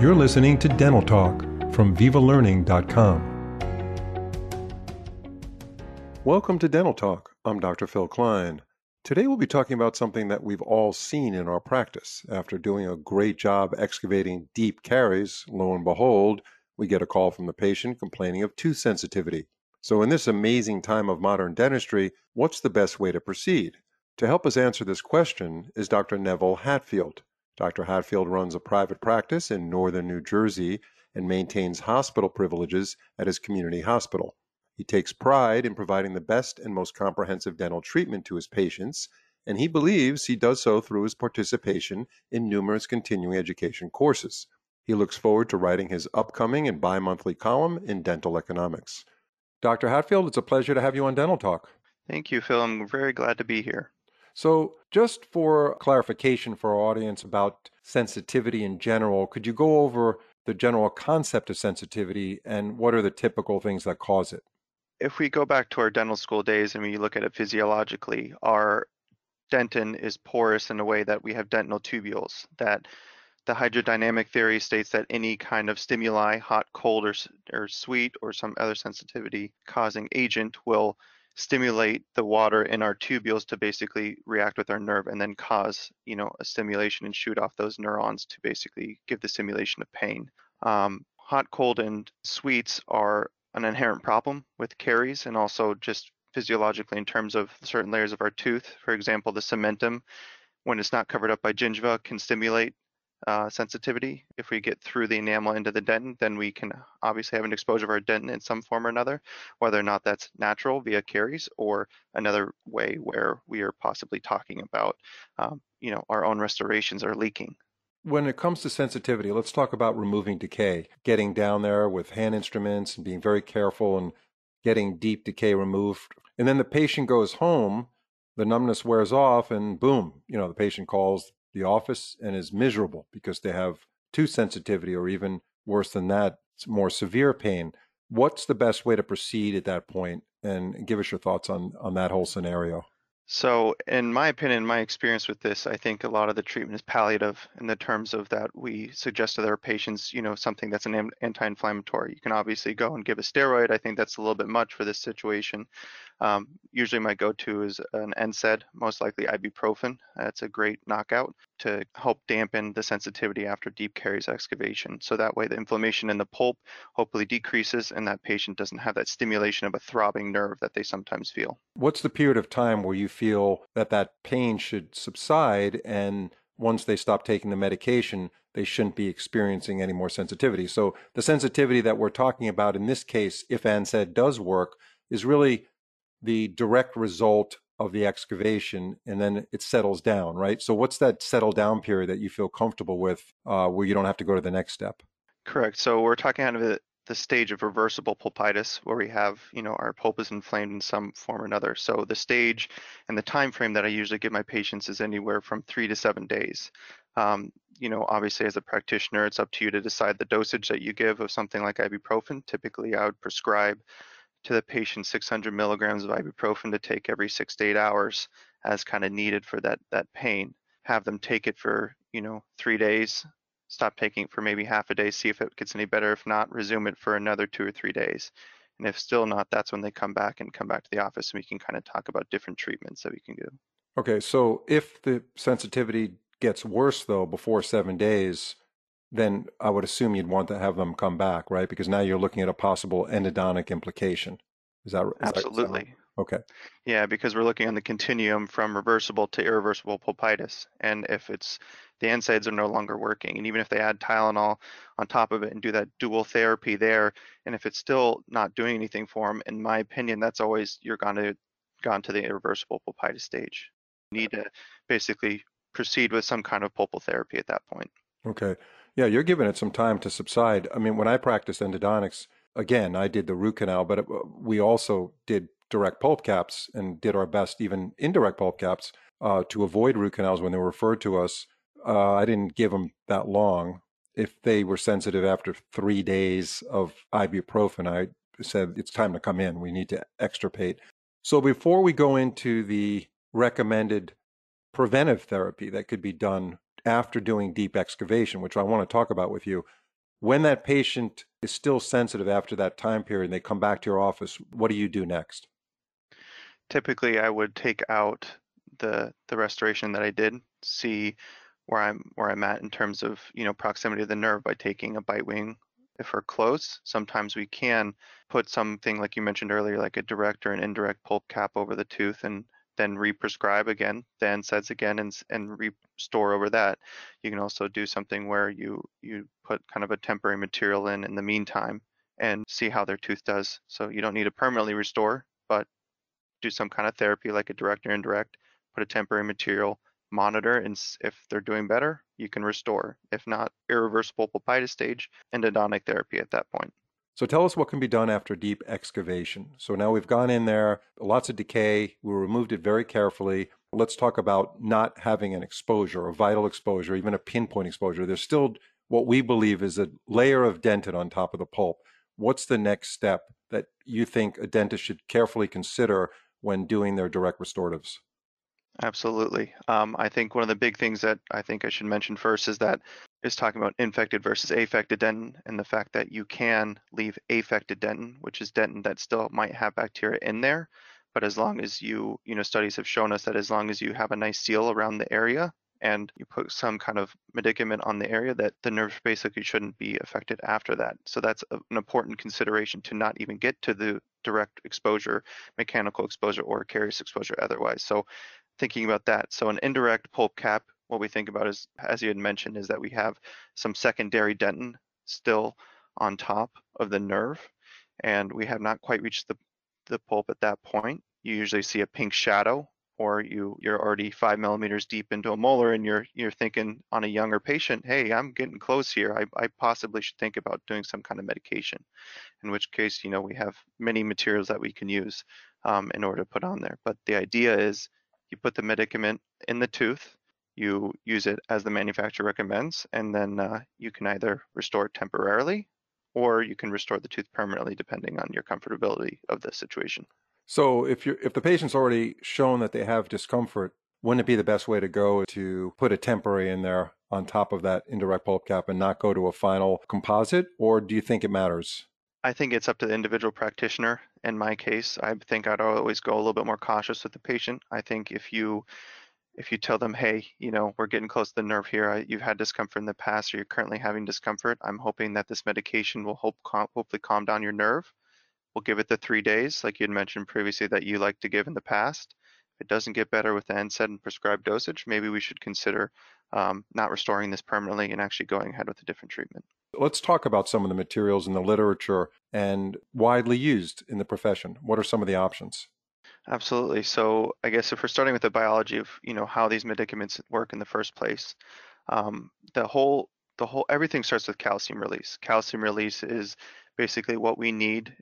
You're listening to Dental Talk from VivaLearning.com. Welcome to Dental Talk. I'm Dr. Phil Klein. Today we'll be talking about something that we've all seen in our practice. After doing a great job excavating deep caries, lo and behold, we get a call from the patient complaining of tooth sensitivity. So, in this amazing time of modern dentistry, what's the best way to proceed? To help us answer this question is Dr. Neville Hatfield. Dr. Hatfield runs a private practice in northern New Jersey and maintains hospital privileges at his community hospital. He takes pride in providing the best and most comprehensive dental treatment to his patients, and he believes he does so through his participation in numerous continuing education courses. He looks forward to writing his upcoming and bi monthly column in dental economics. Dr. Hatfield, it's a pleasure to have you on Dental Talk. Thank you, Phil. I'm very glad to be here. So, just for clarification for our audience about sensitivity in general, could you go over the general concept of sensitivity and what are the typical things that cause it? If we go back to our dental school days and we look at it physiologically, our dentin is porous in a way that we have dentinal tubules that the hydrodynamic theory states that any kind of stimuli, hot, cold, or, or sweet, or some other sensitivity causing agent will stimulate the water in our tubules to basically react with our nerve and then cause, you know, a stimulation and shoot off those neurons to basically give the simulation of pain. Um, hot, cold, and sweets are an inherent problem with caries and also just physiologically in terms of certain layers of our tooth. For example, the cementum, when it's not covered up by gingiva, can stimulate uh, sensitivity. If we get through the enamel into the dentin, then we can obviously have an exposure of our dentin in some form or another, whether or not that's natural via caries or another way where we are possibly talking about, um, you know, our own restorations are leaking. When it comes to sensitivity, let's talk about removing decay, getting down there with hand instruments and being very careful and getting deep decay removed. And then the patient goes home, the numbness wears off, and boom, you know, the patient calls the office and is miserable because they have too sensitivity or even worse than that, more severe pain. What's the best way to proceed at that point? And give us your thoughts on, on that whole scenario. So, in my opinion, my experience with this, I think a lot of the treatment is palliative in the terms of that we suggest to our patients, you know, something that's an anti-inflammatory. You can obviously go and give a steroid. I think that's a little bit much for this situation. Um, usually my go-to is an NSAID, most likely ibuprofen. That's a great knockout to help dampen the sensitivity after deep caries excavation. So that way the inflammation in the pulp hopefully decreases and that patient doesn't have that stimulation of a throbbing nerve that they sometimes feel. What's the period of time where you feel that that pain should subside and once they stop taking the medication, they shouldn't be experiencing any more sensitivity. So the sensitivity that we're talking about in this case, if NSAID does work, is really the direct result of the excavation and then it settles down, right? So, what's that settle down period that you feel comfortable with uh, where you don't have to go to the next step? Correct. So, we're talking kind of the, the stage of reversible pulpitis where we have, you know, our pulp is inflamed in some form or another. So, the stage and the time frame that I usually give my patients is anywhere from three to seven days. Um, you know, obviously, as a practitioner, it's up to you to decide the dosage that you give of something like ibuprofen. Typically, I would prescribe to the patient 600 milligrams of ibuprofen to take every six to eight hours as kind of needed for that that pain. Have them take it for you know three days, stop taking it for maybe half a day, see if it gets any better. If not, resume it for another two or three days. And if still not, that's when they come back and come back to the office and we can kind of talk about different treatments that we can do. Okay, so if the sensitivity gets worse though before seven days, then I would assume you'd want to have them come back, right? Because now you're looking at a possible endodontic implication. Is that is absolutely? That, okay. Yeah, because we're looking on the continuum from reversible to irreversible pulpitis, and if it's the NSAIDs are no longer working, and even if they add Tylenol on top of it and do that dual therapy there, and if it's still not doing anything for them, in my opinion, that's always you're going to gone to the irreversible pulpitis stage. You need to basically proceed with some kind of pulpal therapy at that point. Okay. Yeah, you're giving it some time to subside. I mean, when I practiced endodontics, again, I did the root canal, but it, we also did direct pulp caps and did our best, even indirect pulp caps, uh, to avoid root canals when they were referred to us. Uh, I didn't give them that long. If they were sensitive after three days of ibuprofen, I said, it's time to come in. We need to extirpate. So before we go into the recommended preventive therapy that could be done after doing deep excavation, which I want to talk about with you. When that patient is still sensitive after that time period and they come back to your office, what do you do next? Typically, I would take out the the restoration that I did, see where I'm where I'm at in terms of you know proximity to the nerve by taking a bite wing if we're close. Sometimes we can put something like you mentioned earlier, like a direct or an indirect pulp cap over the tooth and then re-prescribe again, the NSAIDs again, and and restore over that. You can also do something where you you put kind of a temporary material in in the meantime and see how their tooth does. So you don't need to permanently restore, but do some kind of therapy like a direct or indirect, put a temporary material, monitor, and if they're doing better, you can restore. If not, irreversible pulpitis stage, endodontic therapy at that point. So tell us what can be done after deep excavation. So now we've gone in there, lots of decay, we removed it very carefully. Let's talk about not having an exposure, a vital exposure, even a pinpoint exposure. There's still what we believe is a layer of dentin on top of the pulp. What's the next step that you think a dentist should carefully consider when doing their direct restoratives? Absolutely. Um, I think one of the big things that I think I should mention first is that is talking about infected versus affected dentin and the fact that you can leave affected dentin, which is dentin that still might have bacteria in there. But as long as you, you know, studies have shown us that as long as you have a nice seal around the area and you put some kind of medicament on the area that the nerve basically shouldn't be affected after that. So that's an important consideration to not even get to the direct exposure, mechanical exposure, or caries exposure otherwise. So thinking about that. So an indirect pulp cap, what we think about is, as you had mentioned, is that we have some secondary dentin still on top of the nerve, and we have not quite reached the, the pulp at that point. You usually see a pink shadow, or you you're already five millimeters deep into a molar, and you're you're thinking on a younger patient, hey, I'm getting close here. I, I possibly should think about doing some kind of medication. In which case, you know, we have many materials that we can use um, in order to put on there. But the idea is you put the medicament in the tooth, you use it as the manufacturer recommends, and then uh, you can either restore it temporarily or you can restore the tooth permanently depending on your comfortability of the situation. So if you if the patient's already shown that they have discomfort, wouldn't it be the best way to go to put a temporary in there on top of that indirect pulp cap and not go to a final composite, or do you think it matters? I think it's up to the individual practitioner. In my case, I think I'd always go a little bit more cautious with the patient. I think if you if you tell them, hey, you know, we're getting close to the nerve here, you've had discomfort in the past, or you're currently having discomfort, I'm hoping that this medication will hope, hopefully calm down your nerve. We'll give it the three days, like you had mentioned previously that you like to give in the past. If it doesn't get better with the NSAID and prescribed dosage, maybe we should consider um, not restoring this permanently and actually going ahead with a different treatment. Let's talk about some of the materials in the literature and widely used in the profession. What are some of the options? Absolutely. So I guess if we're starting with the biology of you know how these medicaments work in the first place, um, the whole the whole everything starts with calcium release. Calcium release is basically what we need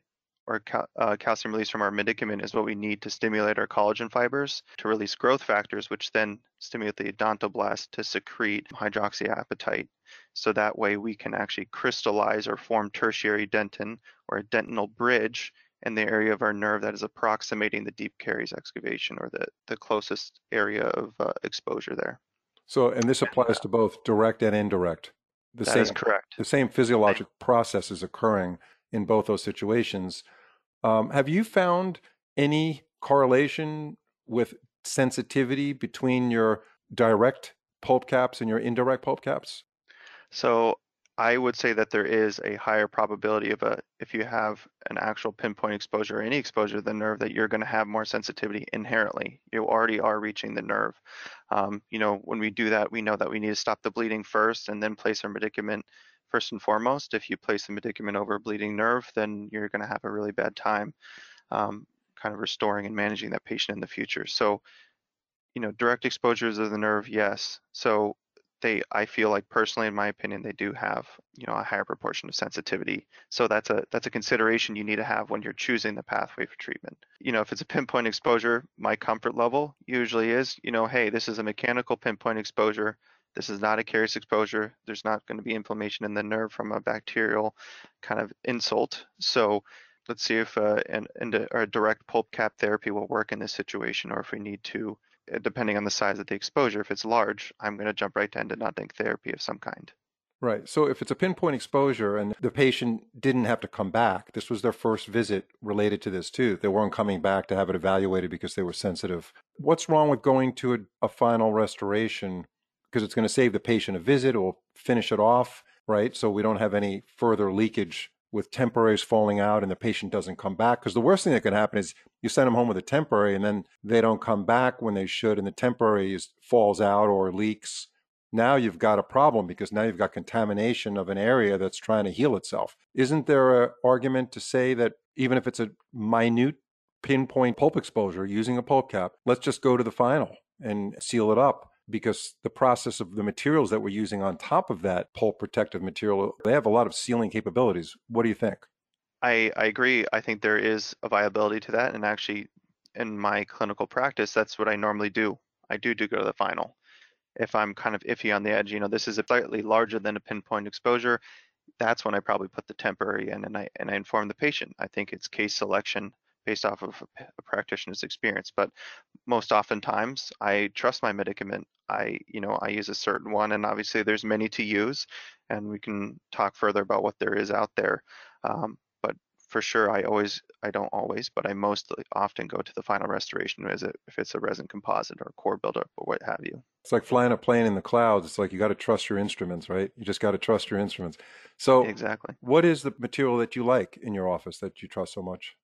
or cal uh, calcium release from our medicament is what we need to stimulate our collagen fibers to release growth factors, which then stimulate the odontoblast to secrete hydroxyapatite. So that way we can actually crystallize or form tertiary dentin or a dentinal bridge in the area of our nerve that is approximating the deep caries excavation or the, the closest area of uh, exposure there. So, and this applies to both direct and indirect. The that same, is correct. The same physiologic process is occurring in both those situations. Um, have you found any correlation with sensitivity between your direct pulp caps and your indirect pulp caps? So I would say that there is a higher probability of a, if you have an actual pinpoint exposure or any exposure to the nerve, that you're going to have more sensitivity inherently. You already are reaching the nerve. Um, you know, when we do that, we know that we need to stop the bleeding first and then place our medicament first and foremost. If you place the medicament over a bleeding nerve, then you're going to have a really bad time um, kind of restoring and managing that patient in the future. So, you know, direct exposures of the nerve, yes. So they, I feel like personally, in my opinion, they do have, you know, a higher proportion of sensitivity. So that's a that's a consideration you need to have when you're choosing the pathway for treatment. You know, if it's a pinpoint exposure, my comfort level usually is, you know, hey, this is a mechanical pinpoint exposure this is not a carious exposure. There's not going to be inflammation in the nerve from a bacterial kind of insult. So let's see if uh, an, an, a direct pulp cap therapy will work in this situation or if we need to Uh, depending on the size of the exposure. If it's large, I'm going to jump right to endodontic therapy of some kind. Right. So if it's a pinpoint exposure and the patient didn't have to come back, this was their first visit related to this too. They weren't coming back to have it evaluated because they were sensitive. What's wrong with going to a, a final restoration? Because it's going to save the patient a visit or finish it off, right? So we don't have any further leakage with temporaries falling out and the patient doesn't come back. Because the worst thing that can happen is you send them home with a temporary and then they don't come back when they should and the temporary is, falls out or leaks now you've got a problem because now you've got contamination of an area that's trying to heal itself. Isn't there an argument to say that even if it's a minute pinpoint pulp exposure using a pulp cap, let's just go to the final and seal it up because the process of the materials that we're using on top of that pulp protective material, they have a lot of sealing capabilities. What do you think? I, I agree. I think there is a viability to that. And actually, in my clinical practice, that's what I normally do. I do do go to the final if I'm kind of iffy on the edge, you know, this is a slightly larger than a pinpoint exposure, that's when I probably put the temporary in and I and I inform the patient. I think it's case selection based off of a, a practitioner's experience, but most oftentimes I trust my medicament. I, you know, I use a certain one, and obviously there's many to use, and we can talk further about what there is out there. Um, but for sure I always I don't always, but I mostly often go to the final restoration visit if it's a resin composite or core buildup or what have you. It's like flying a plane in the clouds. It's like you got to trust your instruments, right? You just got to trust your instruments. So exactly, what is the material that you like in your office that you trust so much?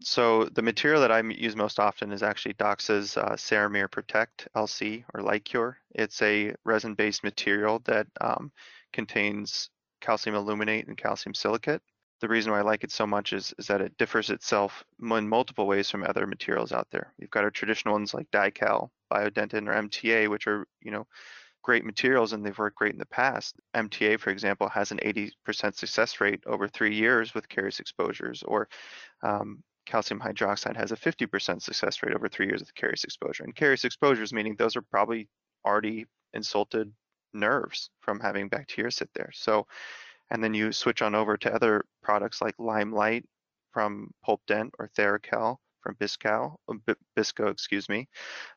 So the material that I use most often is actually Doxa's uh, Ceramir Protect LC or Light Cure. It's a resin-based material that um, contains calcium aluminate and calcium silicate the reason why I like it so much is, is that it differs itself in multiple ways from other materials out there. You've got our traditional ones like Dycal, Biodentine, or MTA, which are, you know, great materials and they've worked great in the past. MTA, for example, has an 80% success rate over three years with caries exposures, or um, calcium hydroxide has a 50% success rate over three years with caries exposure. And caries exposures, meaning those are probably already insulted nerves from having bacteria sit there. So and then you switch on over to other products like Lime-Lite from Pulpdent or Theracal from Biscow, uh, Bisco, excuse me.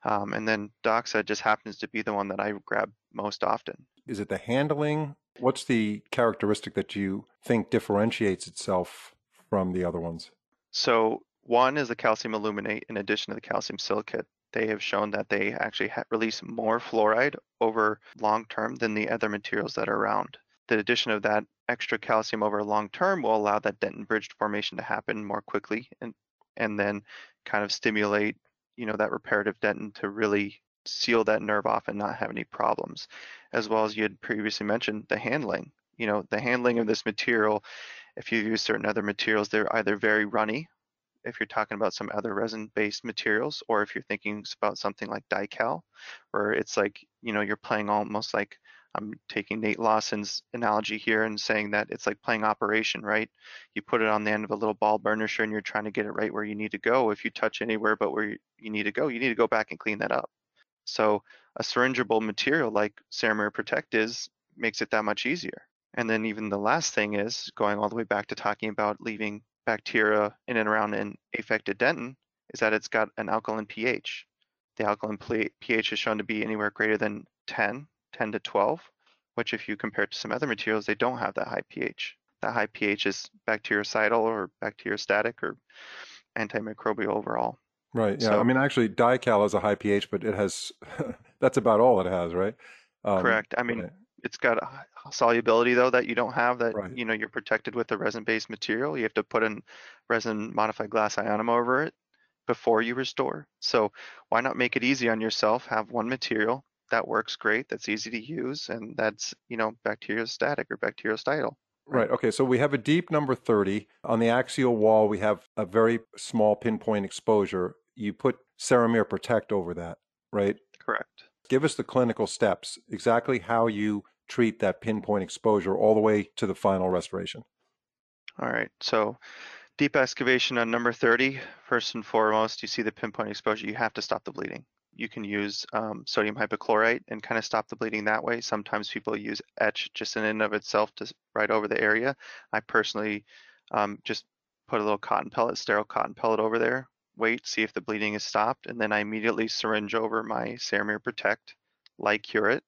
Um, and then Doxa just happens to be the one that I grab most often. Is it the handling? What's the characteristic that you think differentiates itself from the other ones? So one is the calcium aluminate in addition to the calcium silicate. They have shown that they actually release more fluoride over long term than the other materials that are around. The addition of that extra calcium over long term will allow that dentin bridge formation to happen more quickly and and then kind of stimulate you know that reparative dentin to really seal that nerve off and not have any problems as well as you had previously mentioned the handling you know the handling of this material if you use certain other materials they're either very runny if you're talking about some other resin based materials or if you're thinking about something like Dycal where it's like you know you're playing almost like I'm taking Nate Lawson's analogy here and saying that it's like playing operation, right? You put it on the end of a little ball burnisher and you're trying to get it right where you need to go. If you touch anywhere but where you need to go, you need to go back and clean that up. So a syringeable material like Ceramir Protect is makes it that much easier. And then even the last thing is going all the way back to talking about leaving bacteria in and around an affected dentin is that it's got an alkaline pH. The alkaline pH is shown to be anywhere greater than 10 10 to 12, which if you compare it to some other materials, they don't have that high pH. That high pH is bactericidal or bacteriostatic or antimicrobial overall. Right. Yeah. So, I mean, actually, Dycal is a high pH, but it has that's about all it has, right? Um, correct. I mean, right. It's got a solubility though that you don't have. That right. you know you're protected with the resin-based material. You have to put in resin-modified glass ionomer over it before you restore. So why not make it easy on yourself? Have one material, that works great. That's easy to use, and that's you know bacteriostatic or bacteriostidal. Right. Okay. So we have a deep number 30. On the axial wall, we have a very small pinpoint exposure. You put Ceramir Protect over that, right? Correct. Give us the clinical steps, exactly how you treat that pinpoint exposure all the way to the final restoration. All right. So deep excavation on number 30, first and foremost, you see the pinpoint exposure, you have to stop the bleeding you can use um, sodium hypochlorite and kind of stop the bleeding that way. Sometimes people use etch just in and of itself to right over the area. I personally um, just put a little cotton pellet, sterile cotton pellet over there wait, see if the bleeding is stopped, and then I immediately syringe over my Ceramir Protect, light cure it.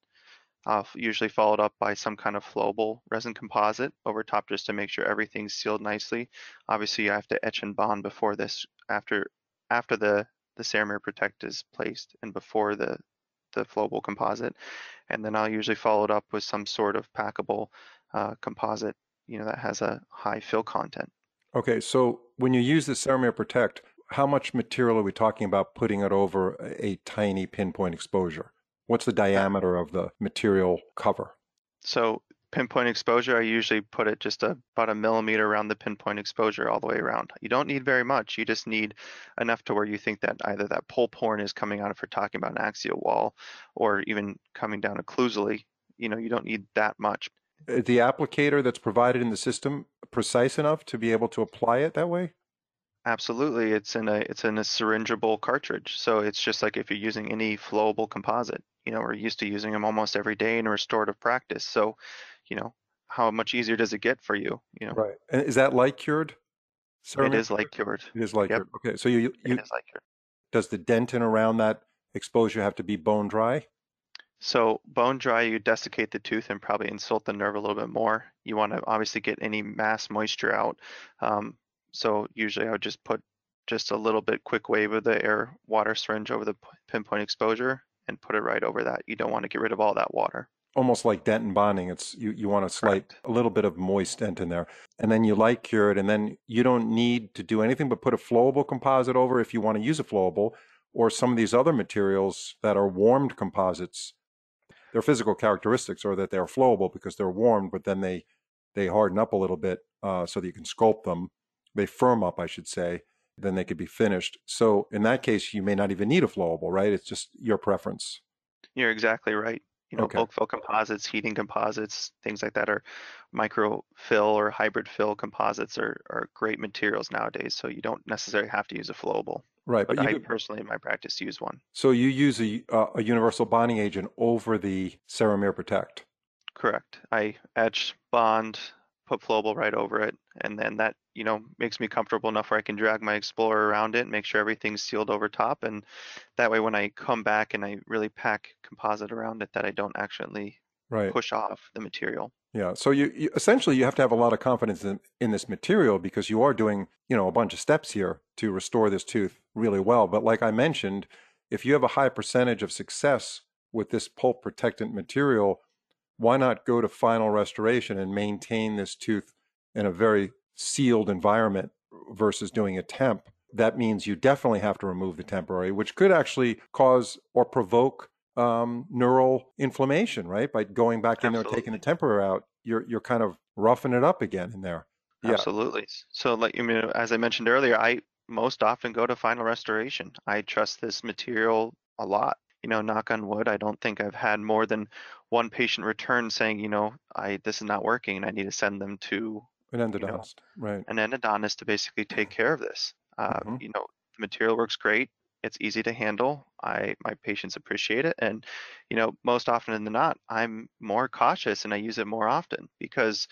Usually followed up by some kind of flowable resin composite over top just to make sure everything's sealed nicely. Obviously, I have to etch and bond before this, after after the the Ceramir Protect is placed and before the the flowable composite, and then I'll usually follow it up with some sort of packable uh, composite, you know, that has a high fill content. Okay, so when you use the Ceramir Protect, how much material are we talking about putting it over a, tiny pinpoint exposure? What's the diameter of the material cover? So pinpoint exposure, I usually put it just a, about a millimeter around the pinpoint exposure all the way around. You don't need very much. You just need enough to where you think that either that pulp horn is coming out if we're talking about an axial wall or even coming down occlusally. You know, you don't need that much. Is the applicator that's provided in the system precise enough to be able to apply it that way? Absolutely. It's in a it's in a syringeable cartridge. So it's just like if you're using any flowable composite. You know, we're used to using them almost every day in a restorative practice. So you know, how much easier does it get for you? You know, Right. And is that light cured? it is light cured. It is light Yep. cured. Okay. So you, you It is light cured. does the dentin around that exposure have to be bone dry? So bone dry, you desiccate the tooth and probably insult the nerve a little bit more. You want to obviously get any mass moisture out. Um, so usually I would just put just a little bit quick wave of the air water syringe over the pinpoint exposure and put it right over that. You don't want to get rid of all that water. Almost like dentin bonding. It's you, you want a slight Correct. a little bit of moist dentin there. And then you light cure it and then you don't need to do anything but put a flowable composite over if you want to use a flowable or some of these other materials that are warmed composites. Their physical characteristics are that they're flowable because they're warmed, but then they they harden up a little bit uh, so that you can sculpt them. They firm up, I should say. Then they could be finished. So in that case, you may not even need a flowable, right? It's just your preference. You're exactly right. You know, Okay. bulk fill composites, heating composites, things like that are micro fill or hybrid fill composites are, are great materials nowadays. So you don't necessarily have to use a flowable. Right, But but you I could- personally in my practice use one. so you use a uh, a universal bonding agent over the Ceramir Protect. Correct. I etch, bond, put flowable right over it, and then that you know makes me comfortable enough where I can drag my Explorer around it, make sure everything's sealed over top, and that way when I come back and I really pack composite around it, that I don't accidentally Right. push off the material. Yeah. So you, you essentially you have to have a lot of confidence in, in this material because you are doing you know a bunch of steps here to restore this tooth really well. But like I mentioned, if you have a high percentage of success with this pulp protectant material, why not go to final restoration and maintain this tooth in a very sealed environment versus doing a temp? That means you definitely have to remove the temporary, which could actually cause or provoke um, neural inflammation, right? By going back in there taking the Absolutely. temporary out, you're you're kind of roughing it up again in there. Yeah. Absolutely. So like you mean as I mentioned earlier, I most often go to final restoration. I trust this material a lot. You know, knock on wood, I don't think I've had more than one patient return saying, you know, I this is not working and I need to send them to An endodontist, right? an endodontist to basically take care of this. Uh, Mhm. You know, the material works great. It's easy to handle. I my patients appreciate it, and you know, most often than not, I'm more cautious and I use it more often because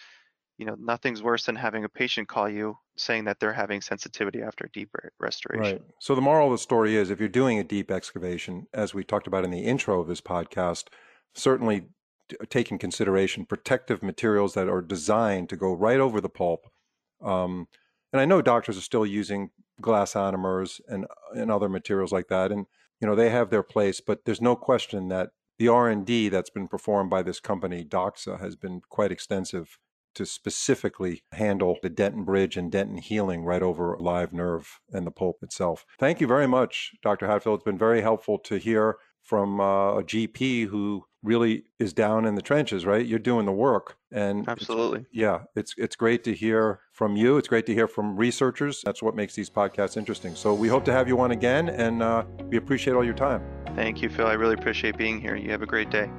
you know nothing's worse than having a patient call you saying that they're having sensitivity after deep restoration. Right. So the moral of the story is if you're doing a deep excavation, as we talked about in the intro of this podcast, certainly take in consideration protective materials that are designed to go right over the pulp. Um, and I know doctors are still using glass ionomers and and other materials like that, and you know they have their place. But there's no question that the R and D that's been performed by this company, Doxa, has been quite extensive to specifically handle the dentin bridge and dentin healing right over live nerve and the pulp itself. Thank you very much, Dr. Hatfield. It's been very helpful to hear from uh, a GP who really is down in the trenches, right? You're doing the work. And it's- Absolutely. yeah, it's it's great to hear from you. It's great to hear from researchers. That's what makes these podcasts interesting. So we hope to have you on again, and uh, we appreciate all your time. Thank you, Phil. I really appreciate being here. You have a great day.